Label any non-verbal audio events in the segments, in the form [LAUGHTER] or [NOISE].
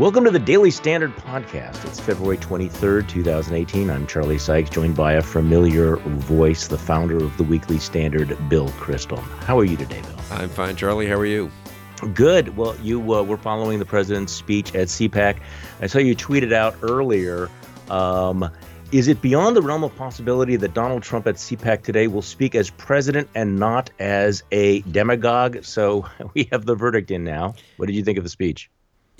Welcome to the Daily Standard Podcast. It's February 23rd, 2018. I'm Charlie Sykes, joined by a familiar voice, the founder of the Weekly Standard, Bill Kristol. How are you today, Bill? I'm fine, Charlie. How are you? Good. Well, you uh, were following the president's speech at CPAC. I saw you tweeted out earlier. Um, is it beyond the realm of possibility that Donald Trump at CPAC today will speak as president and not as a demagogue? So [LAUGHS] we have the verdict in now. What did you think of the speech?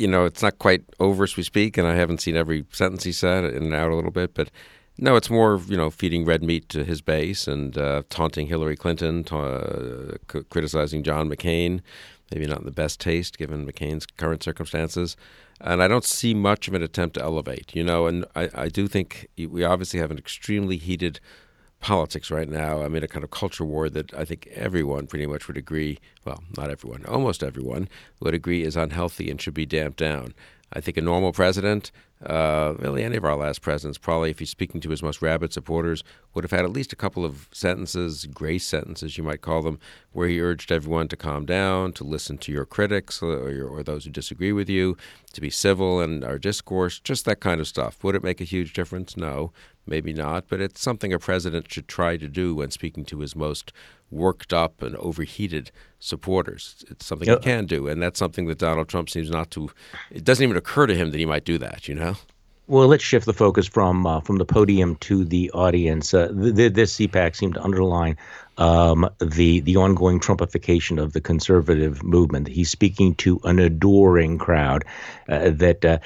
You know, it's not quite over as we speak, and I haven't seen every sentence he said in and out a little bit, but no, it's more you know feeding red meat to his base and uh, taunting Hillary Clinton, ta- uh, c- criticizing John McCain, maybe not in the best taste given McCain's current circumstances. And I don't see much of an attempt to elevate, you know. And I, I do think we obviously have an extremely heated politics right now. I mean, a kind of culture war that I think everyone pretty much would agree, well, not everyone, almost everyone would agree is unhealthy and should be damped down. I think a normal president, uh, really any of our last presidents, probably if he's speaking to his most rabid supporters, would have had at least a couple of sentences, grace sentences, you might call them, where he urged everyone to calm down, to listen to your critics or, your, or those who disagree with you, to be civil in our discourse, just that kind of stuff. Would it make a huge difference? No maybe not, but it's something a president should try to do when speaking to his most worked up and overheated supporters. It's something he can do, and that's something that Donald Trump seems not to. It doesn't even occur to him that he might do that. You know. Well, let's shift the focus from uh, from the podium to the audience. Uh, th- this CPAC seemed to underline um, the the ongoing Trumpification of the conservative movement. He's speaking to an adoring crowd uh, that uh,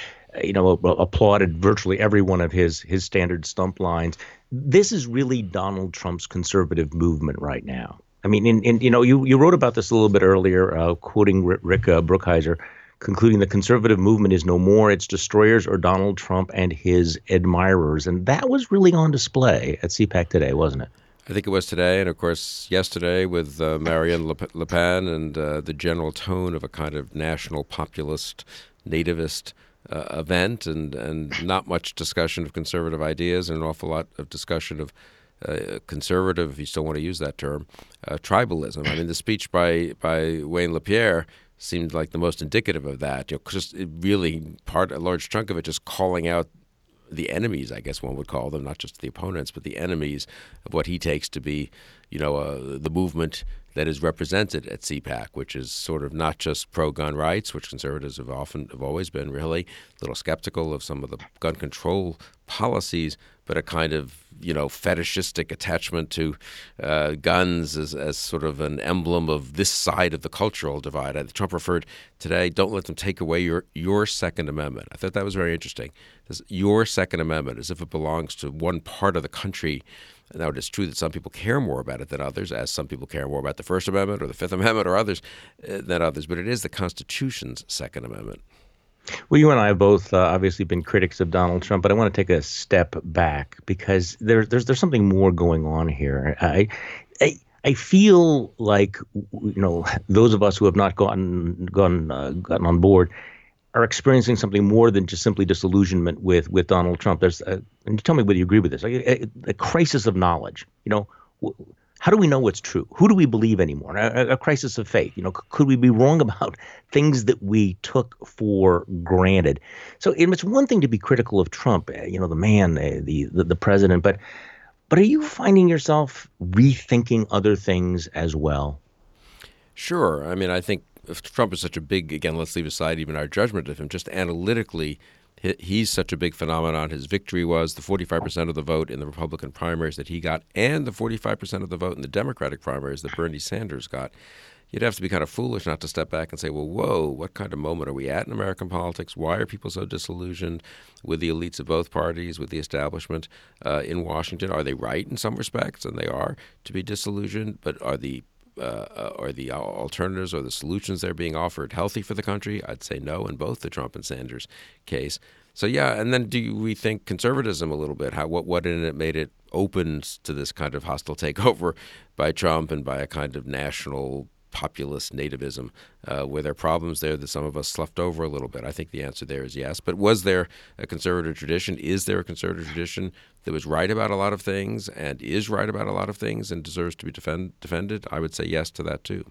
you know, applauded virtually every one of his his standard stump lines. This is really Donald Trump's conservative movement right now. I mean, in, in you know, you, you wrote about this a little bit earlier, uh, quoting Rick, Rick uh, Brookhiser, concluding the conservative movement is no more its destroyers or Donald Trump and his admirers, and that was really on display at CPAC today, wasn't it? I think it was today, and of course yesterday with uh, Marine Le, Le Pen and uh, the general tone of a kind of national populist, nativist uh, event and, and not much discussion of conservative ideas and an awful lot of discussion of uh, conservative, if you still want to use that term, uh, tribalism. I mean, the speech by, by Wayne LaPierre seemed like the most indicative of that. You know, just really part a large chunk of it just calling out the enemies, I guess one would call them, not just the opponents, but the enemies of what he takes to be, you know, uh, the movement that is represented at CPAC, which is sort of not just pro-gun rights, which conservatives have often have always been really a little skeptical of some of the gun control policies, but a kind of you know fetishistic attachment to uh, guns as, as sort of an emblem of this side of the cultural divide. Trump referred today, "Don't let them take away your your Second Amendment." I thought that was very interesting. This, your Second Amendment, as if it belongs to one part of the country now, it is true that some people care more about it than others, as some people care more about the First Amendment or the Fifth Amendment or others uh, than others, but it is the Constitution's Second Amendment. Well, you and I have both uh, obviously been critics of Donald Trump, but I want to take a step back because there's there's there's something more going on here. I, I I feel like you know those of us who have not gotten gone uh, gotten on board are experiencing something more than just simply disillusionment with with Donald Trump. There's, a, and tell me whether you agree with this, a, a, crisis of knowledge. You know, how do we know what's true? Who do we believe anymore? A, crisis of faith. You know, could we be wrong [LAUGHS] about things that we took for granted? So it's one thing to be critical of Trump, eh, you know, the man, eh, the the, the president, but but are you finding yourself rethinking other things as well? Sure. I mean, I think Trump is such a big, again, let's leave aside even our judgment of him, just analytically, he's such a big phenomenon. His victory was the 45% of the vote in the Republican primaries that he got, and the 45% of the vote in the Democratic primaries that Bernie Sanders got. You'd have to be kind of foolish not to step back and say, well, whoa, what kind of moment are we at in American politics? Why are people so disillusioned with the elites of both parties, with the establishment uh, in Washington? Are they right in some respects? And they are to be disillusioned, but are the uh, are the alternatives or the solutions that are being offered healthy for the country? I'd say no in both the Trump and Sanders case. So yeah, and then do we think conservatism a little bit? How what what in it made it open to this kind of hostile [LAUGHS] takeover by Trump and by a kind of national populist nativism. Uh, were there problems there that some of us sloughed over a little bit? I think the answer there is yes. But was there a conservative tradition? Is there a conservative tradition that was right about a lot of things and is right about a lot of things and deserves to be defend, defended? I would say yes to that too.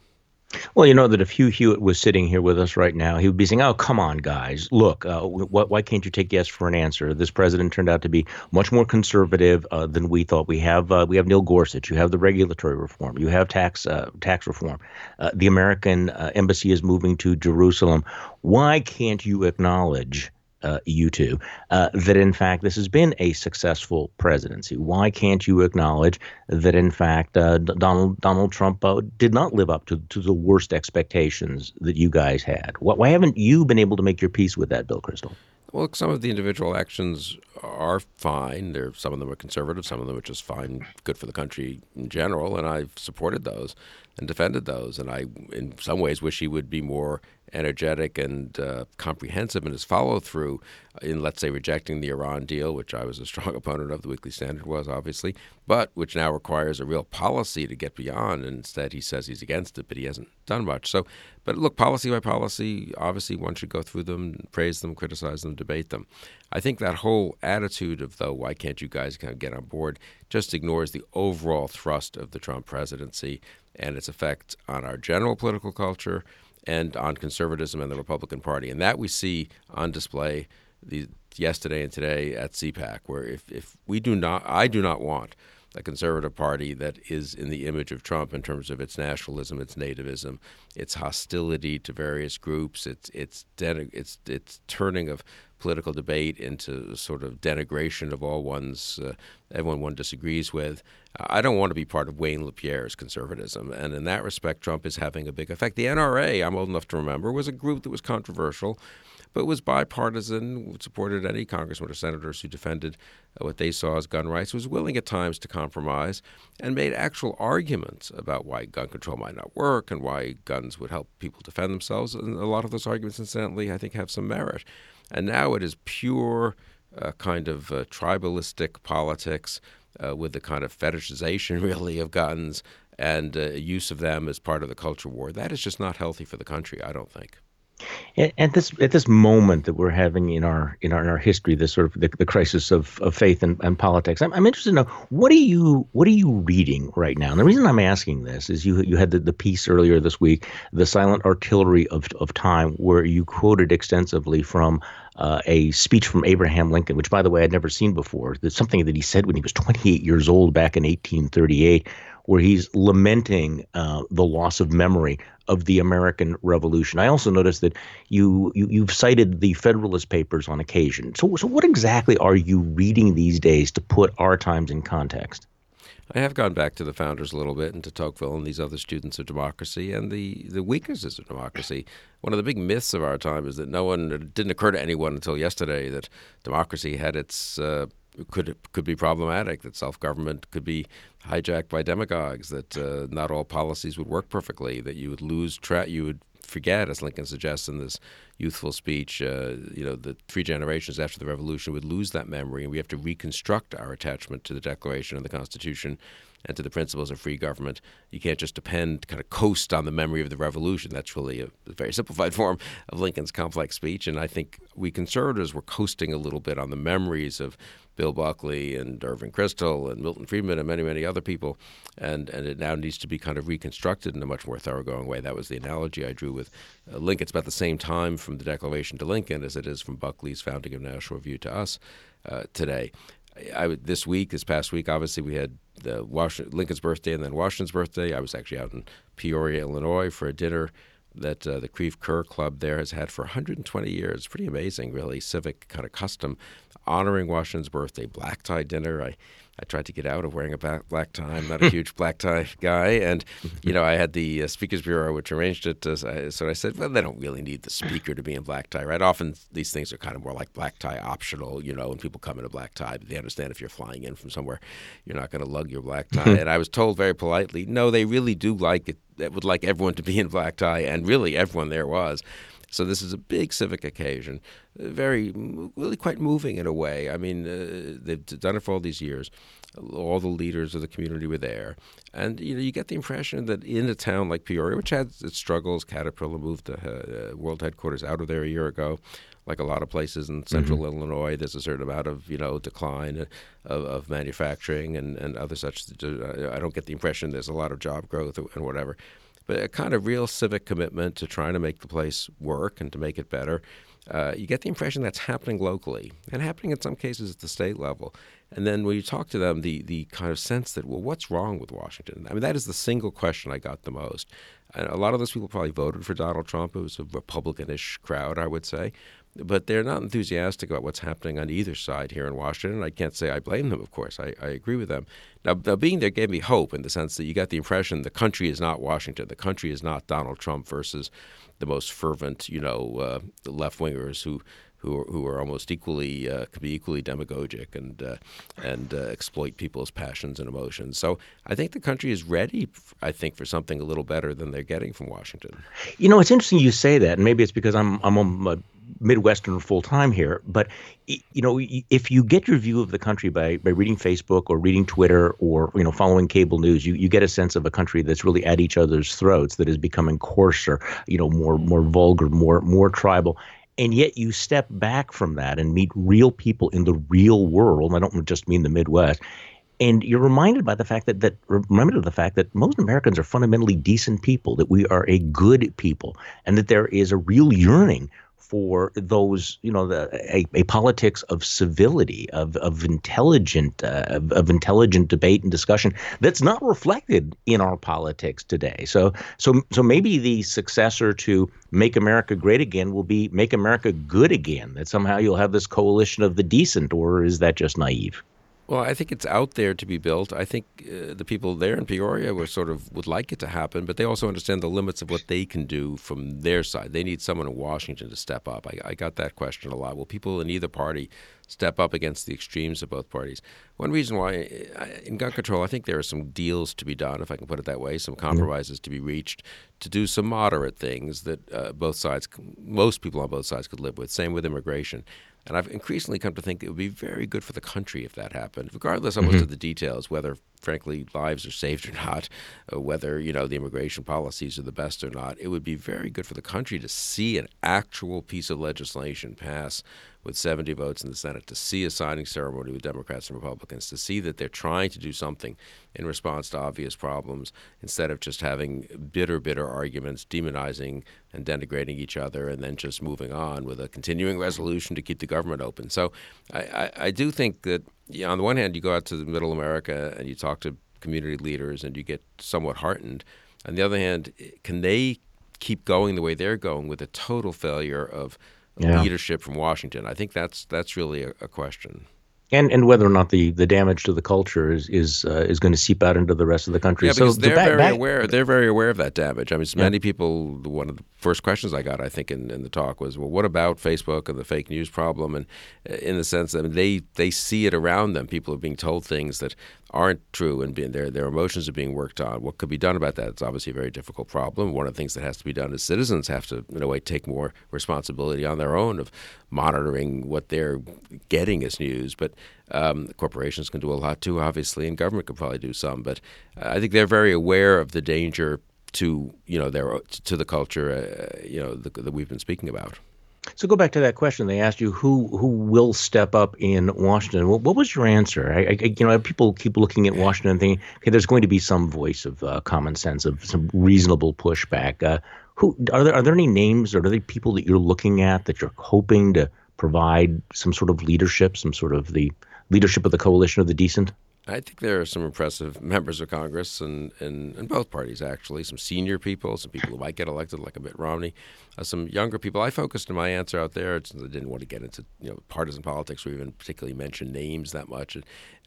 Well, you know that if Hugh Hewitt was sitting here with us right now, he would be saying, "Oh, come on, guys! Look, uh, wh- why can't you take yes for an answer? This president turned out to be much more conservative uh, than we thought. We have uh, we have Neil Gorsuch. You have the regulatory reform. You have tax uh, tax reform. Uh, the American uh, embassy is moving to Jerusalem. Why can't you acknowledge?" Uh, you two, uh, that in fact this has been a successful presidency. Why can't you acknowledge that in fact uh, Donald Donald Trump uh, did not live up to, to the worst expectations that you guys had? Why haven't you been able to make your peace with that, Bill Kristol? Well, some of the individual actions are fine. There, some of them are conservative, some of them are just fine, good for the country in general, and I've supported those and defended those. And I, in some ways, wish he would be more energetic and uh, comprehensive in his follow through in, let's say, rejecting the Iran deal, which I was a [LAUGHS] strong opponent of, the Weekly Standard was, obviously, but which now requires a real policy to get beyond. And instead, he says he's against it, but he hasn't done much. So, but look, policy by policy, obviously, one should go through them, praise them, criticize them, debate them. I think that whole attitude of, though, why can't you guys kind of get on board, just ignores the overall thrust of the Trump presidency and its effect on our general political culture and on conservatism and the Republican Party. And that we see on display the, yesterday and today at CPAC, where if, if we do not, I do not want a conservative party that is in the image of Trump in terms of its nationalism, its nativism, its hostility to various groups, its its its its turning of political debate into sort of denigration of all one's uh, everyone one disagrees with. I don't want to be part of Wayne LaPierre's conservatism, and in that respect, Trump is having a big effect. The NRA, I'm old enough to remember, was a group that was controversial but was bipartisan, supported any congressmen or senators who defended uh, what they saw as gun rights, was willing at times to compromise, and made actual arguments about why gun control might not work and why guns would help people defend themselves. And a lot of those arguments, incidentally, I think have some merit. And now it is pure uh, kind of uh, tribalistic politics uh, with the kind of fetishization, [LAUGHS] really, of guns and uh, use of them as part of the culture war. That is just not healthy for the country, I don't think. At this at this moment that we're having in our in our, in our history, this sort of the, the crisis of, of faith and, and politics, I'm, I'm interested to know what are you what are you reading right now? And the reason I'm asking this is you you had the, the piece earlier this week, the silent artillery of of time, where you quoted extensively from uh, a speech from Abraham Lincoln, which by the way I'd never seen before. That's something that he said when he was 28 years old back in 1838 where he's lamenting uh, the loss of memory of the American Revolution. I also noticed that you, you have cited the Federalist Papers on occasion. So, so what exactly are you reading these days to put our times in context? I have gone back to the founders a little bit and to Tocqueville and these other students of democracy and the, the weaknesses of democracy. One of the big myths of our time is that no one, it didn't occur to anyone until yesterday that democracy had its uh, could could be problematic. That self government could be hijacked by demagogues. That uh, not all policies would work perfectly. That you would lose track. You would forget, as Lincoln suggests in this youthful speech. Uh, you know, the three generations after the Revolution would lose that memory, and we have to reconstruct our attachment to the Declaration and the Constitution and to the principles of free government. You can't just depend, kind of coast on the memory of the revolution. That's really a, a, very simplified [LAUGHS] form of Lincoln's complex speech. And I think we conservatives were coasting a little bit on the memories of Bill Buckley and Irving Kristol and Milton Friedman and many, many other people. And, and it now needs to be kind of reconstructed in a much more thoroughgoing way. That was the analogy I drew with uh, Lincoln. It's about the same time from the Declaration to Lincoln as it is from Buckley's founding of National Review to us uh, today. I, I, this week, this past week, obviously we had the Washington, Lincoln's birthday and then Washington's birthday. I was actually out in Peoria, Illinois, for a dinner that uh, the Creve Coeur Club there has had for 120 years. Pretty amazing, really, civic kind of custom, honoring Washington's birthday, black tie dinner. I I tried to get out of wearing a black tie. I'm not a [LAUGHS] huge black tie guy, and you know I had the uh, Speakers Bureau which arranged it. So I said, well, they don't really need the speaker to be in black tie, right? Often these things are kind of more like black tie optional, you know, when people come in a black tie, they understand if you're flying in from somewhere, you're not going to lug your black tie. and I was told very politely, no, they really do like it. They would like everyone to be in black tie, and really everyone there was. So this is a big civic occasion, uh, very, really quite moving in a way. I mean, uh, they've done it for all these years. All the leaders of the community were there, and you know, you get the impression that in a town like Peoria, which had its struggles, Caterpillar moved the uh, world headquarters out of there a year ago like a lot of places in central mm-hmm. Illinois, there's a certain amount of you know decline of, of, manufacturing and, and other such. I don't get the impression there's a lot of job growth and whatever. But a kind of real civic commitment to trying to make the place work and to make it better. Uh, you get the impression that's happening locally and happening in some cases at the state level. And then when you talk to them, the the kind of sense that well, what's wrong with Washington? I mean, that is the single question I got the most. And a lot of those people probably voted for Donald Trump. It was a Republicanish crowd, I would say but they're not enthusiastic about what's happening on either side here in Washington. I can't say I blame them, of course. I, I agree with them. Now, now, being there gave me hope in the sense that you got the impression the country is not Washington. The country is not Donald Trump versus the most fervent, you know, uh, left wingers who. Who are, who are almost equally uh, be equally demagogic and uh, and uh, exploit people's passions and emotions. So I think the country is ready. I think for something a little better than they're getting from Washington. You know, it's interesting you say that, and maybe it's because I'm I'm a Midwestern full time here, but you know, if you get your view of the country by by reading Facebook or reading Twitter or you know following cable news, you, you get a sense of a country that's really at each other's throats, that is becoming coarser, you know, more more vulgar, more more tribal. And yet you step back from that and meet real people in the real world. I don't just mean the Midwest. And you're reminded by the fact that that reminded of the fact that most Americans are fundamentally decent people, that we are a good people, and that there is a real yearning for those, you know, the, a, a politics of civility, of of intelligent, uh, of, of, intelligent debate and discussion that's not reflected in our politics today. So, so, so maybe the successor to "Make America Great Again" will be "Make America Good Again." That somehow you'll have this coalition of the decent, or is that just naive? Well, I think it's out there to be built. I think uh, the people there in Peoria were sort of would like it to happen, but they also understand the limits of what they can do from their side. They need someone in Washington to step up. I, I got that question a lot. Will people in either party step up against the extremes of both parties? One reason why in gun control, I think there are some deals to be done, if I can put it that way, some mm-hmm. compromises mm-hmm. to be reached to do some moderate things that uh, both sides, most people on both sides could live with. Same with immigration. And I've increasingly come to think it would be very good for the country if that happened, regardless almost mm-hmm. of the details, whether frankly lives are saved [LAUGHS] or not, or whether you know the immigration policies are the best or not. It would be very good for the country to see an actual piece of legislation pass with 70 votes in the Senate, to see a signing ceremony with Democrats and Republicans, to see that they're trying to do something in response to obvious problems instead of just having bitter, bitter arguments, demonizing and denigrating each other, and then just moving on with a continuing resolution to keep the government open. So I, I, I do think that you know, on the one hand, you go out to the middle America and you talk to community leaders and you get somewhat heartened. On the other hand, can they keep going the way they're going with a total failure of yeah. leadership from Washington? I think that's that's really a, a question and and whether or not the, the damage to the culture is is uh, is going to seep out into the rest of the country. Yeah, because so they're the very back, aware. They're very aware of that damage. I mean, yeah. many people. One of the first questions I got, I think, in, in the talk was, well, what about Facebook and the fake news problem? And uh, in the sense that I mean, they they see it around them. People are being told things that aren't true and being, their their emotions are being worked on. What could be done about that? It's obviously a very difficult problem. One of the things that has to be done is citizens have to, in a way, take more responsibility on their own of monitoring what they're getting as news. But um, corporations can do a lot too, obviously, and government could probably do some. But I think they're very aware of the danger to you know their to the culture, uh, you know, that we've been speaking about. So go back to that question. They asked you who who will step up in Washington. What, what was your answer? I, I, you know, people keep looking at Washington and thinking, okay, there's going to be some voice of uh, common sense, of some reasonable pushback. Uh, who are there? Are there any names? Or are there people that you're looking at that you're hoping to provide some sort of leadership, some sort of the leadership of the coalition of the decent? I think there are some impressive [LAUGHS] members of Congress and in, both parties, actually. Some senior people, some people who might get elected, like a Mitt Romney, uh, some younger people. I focused in my answer out there I didn't want to get into you know partisan politics or even particularly mention names that much.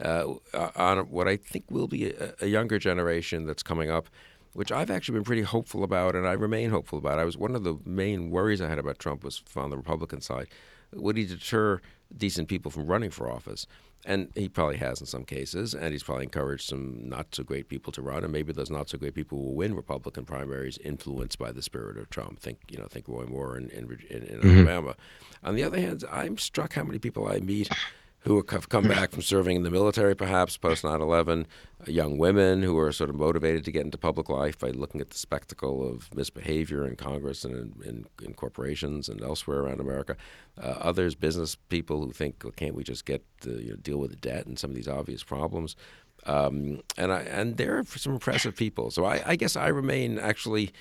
Uh, on what I think will be a, a younger generation that's coming up which I've actually been pretty hopeful about, and I remain hopeful about. I was one of the main worries I had about Trump was on the Republican side. Would he deter decent people from running for office? And he probably has in some cases, and he's probably encouraged some not so great people to run, and maybe those not so great people will win Republican primaries, influenced by the spirit of Trump. Think you know, think Roy Moore in in, in, in mm-hmm. Alabama. On the other hand, I'm struck how many people I meet who have come back from serving in the military, perhaps post 9 11, uh, young women who are sort of motivated to get into public life by looking at the spectacle of misbehavior in Congress and in, in, in corporations and elsewhere around America. Uh, others, business people who think, well, can't we just get to, you know, deal with the debt and some of these obvious problems? Um, and I, and they're some impressive people. So I, I guess I remain actually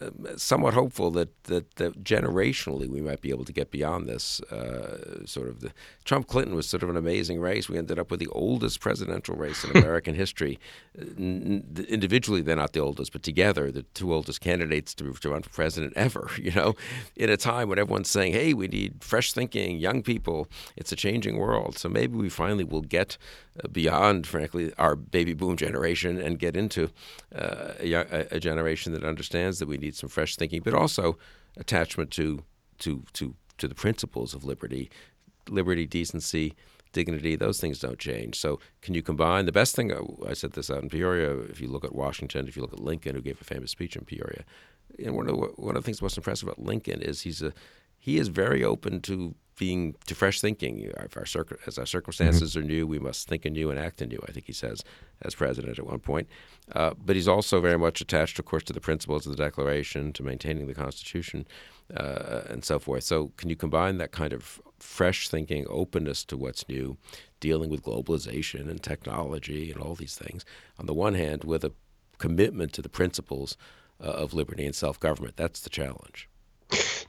uh, somewhat hopeful that, that, that generationally we might be able to get beyond this. Uh, sort of the Trump Clinton was sort of an amazing race. We ended up with the oldest presidential race in [LAUGHS] American history. N- individually, they're not the oldest, but together, the two oldest candidates to, to run for president ever. [LAUGHS] You know, in a time when everyone's saying, "Hey, we need fresh thinking, young people. It's a changing world." So maybe we finally will get uh, beyond, frankly, our baby boom generation and get into uh, a, a generation that understands that we need some fresh thinking, but also attachment to to to to the principles of liberty, liberty, decency, dignity. Those things don't change. So, can you combine the best thing? I said this out in Peoria. If you look at Washington, if you look at Lincoln, who gave a famous speech in Peoria, and one of the, one of the things most impressive about Lincoln is he's a he is very open to being to fresh thinking. If our as our circumstances mm-hmm. are new, we must think anew and act anew. I think he says as president at one point. Uh, but he's also very much attached, of course, to the principles of the Declaration, to maintaining the Constitution, uh, and so forth. So, can you combine that kind of fresh thinking, openness to what's new, dealing with globalization and technology and all these things, on the one hand, with a commitment to the principles uh, of liberty and self government? That's the challenge.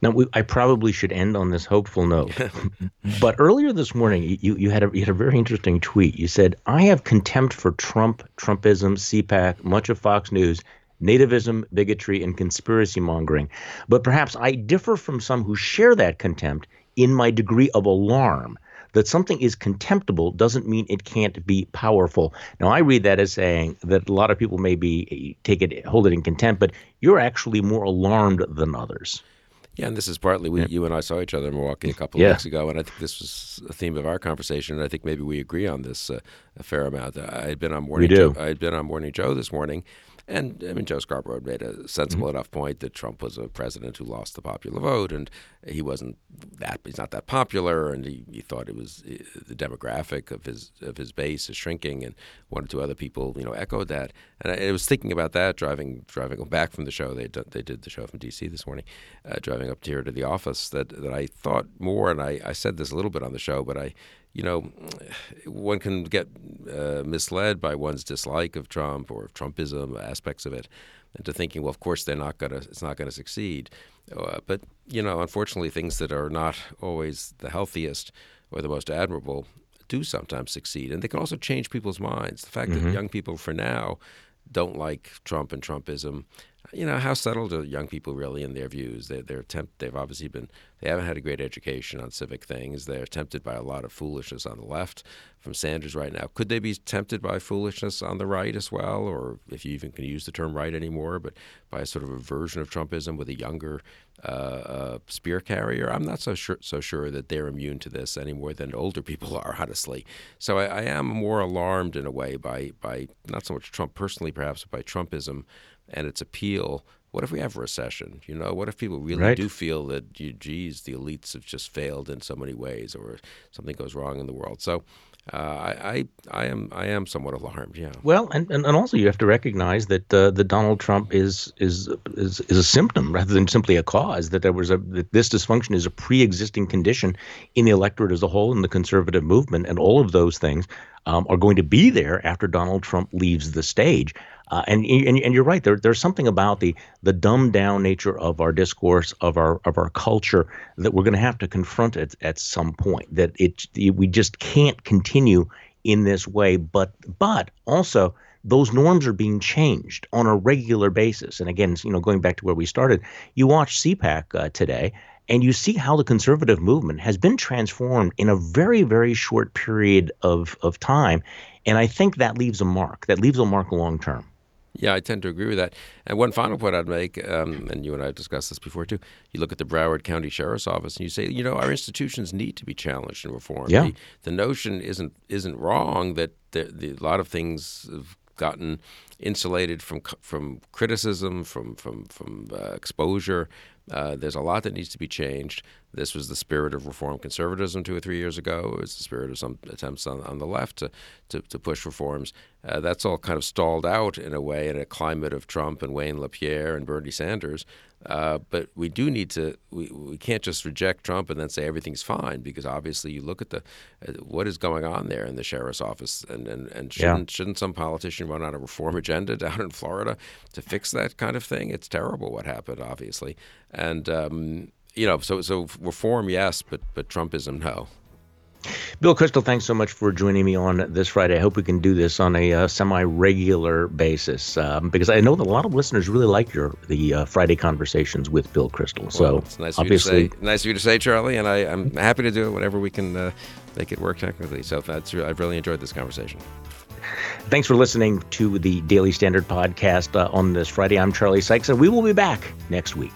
Now, we, I probably should end on this hopeful note. [LAUGHS] but earlier this morning, you, you, had a, you had a very interesting tweet. You said, I have contempt for Trump, Trumpism, CPAC, much of Fox News, nativism, bigotry, and conspiracy mongering. But perhaps I differ from some who share that contempt in my degree of alarm. That something is contemptible doesn't mean it can't be powerful. Now, I read that as saying that a lot of people may be eh, take it, hold it in contempt, but you're actually more alarmed than others. Yeah, and this is partly we, yeah. you and I saw each other in Milwaukee a couple of yeah. weeks ago, and I think this was a theme of our conversation, and I think maybe we agree on this uh, a fair amount. I had been on morning. We do. Joe, I had been on Morning Joe this morning, and I mean, Joe Scarborough made a sensible mm-hmm. enough point that Trump was a president who lost the popular vote, and he wasn't that he's not that popular, and he, he thought it was uh, the demographic of his of his base is shrinking, and one or two other people, you know, echoed that. And I, I was thinking about that driving driving back from the show. They did, they did the show from D.C. this morning, uh, driving up here to the office. That that I thought more, and I, I said this a little bit on the show, but I you know, one can get uh, misled by one's dislike of Trump or of Trumpism aspects of it, into thinking, well, of course they're not gonna, it's not gonna succeed. Uh, but you know, unfortunately, things that are not always the healthiest or the most admirable do sometimes succeed, and they can also change people's minds. The fact mm-hmm. that young people, for now, don't like Trump and Trumpism you know, how settled are young people really in their views? They're, they're tempt, they've obviously been, they haven't had a great education on civic things. They're tempted by a lot of foolishness on the left from Sanders right now. Could they be tempted by foolishness on the right as well? Or if you even can use the term right anymore, but by a sort of a version of Trumpism with a younger uh, spear carrier? I'm not so sure, so sure that they're immune to this any more than older people [LAUGHS] are, honestly. So I, I am more alarmed in a way by, by not so much Trump personally, perhaps, but by Trumpism and its appeal. What if we have a recession? You know, what if people really right. do feel that, geez, the elites have just failed in so many ways, or something goes wrong in the world? So, uh, I, I, I am I am somewhat alarmed. Yeah. Well, and, and, and also you have to recognize that uh, the Donald Trump is, is is is a symptom rather than simply a cause. That there was a that this dysfunction is a pre-existing condition in the electorate as a whole in the conservative movement, and all of those things um, are going to be there after Donald Trump leaves the stage. Uh, and, and and you're right. There, there's something about the the dumbed down nature of our discourse of our of our culture that we're going to have to confront it at some point. That it we just can't continue in this way. But but also those norms are being changed on a regular basis. And again, you know, going back to where we started, you watch CPAC uh, today, and you see how the conservative movement has been transformed in a very very short period of of time. And I think that leaves a mark. That leaves a mark long term. Yeah, I tend to agree with that. And one final point I'd make, um, and you and I have discussed this before too. You look at the Broward County Sheriff's Office, and you say, you know, our institutions need to be challenged and reformed. Yeah. The, the notion isn't isn't wrong that the, the, a lot of things have gotten insulated from from criticism, from from from uh, exposure. Uh, there's a lot that needs to be changed. This was the spirit of reform conservatism two or three years ago. It was the spirit of some attempts on, on the left to, to, to push reforms. Uh, that's all kind of stalled out in a way in a climate of Trump and Wayne LaPierre and Bernie Sanders. Uh, but we do need to. We, we can't just reject Trump and then say everything's fine because obviously you look at the uh, what is going on there in the sheriff's office and and, and shouldn't yeah. shouldn't some politician run on a reform agenda [LAUGHS] down in Florida to fix that kind of thing? It's terrible what happened, obviously, and um, you know so so reform yes, but but Trumpism no. Bill Kristol, thanks so much for joining me on this Friday. I hope we can do this on a uh, semi-regular basis um, because I know that a lot of listeners really like your the uh, Friday conversations with Bill Kristol. So well, it's nice obviously, of say, nice of you to say, Charlie, and I, am happy to do it whenever we can uh, make it work technically. So that's I've really enjoyed this conversation. Thanks for listening to the Daily Standard podcast uh, on this Friday. I'm Charlie Sykes, and we will be back next week.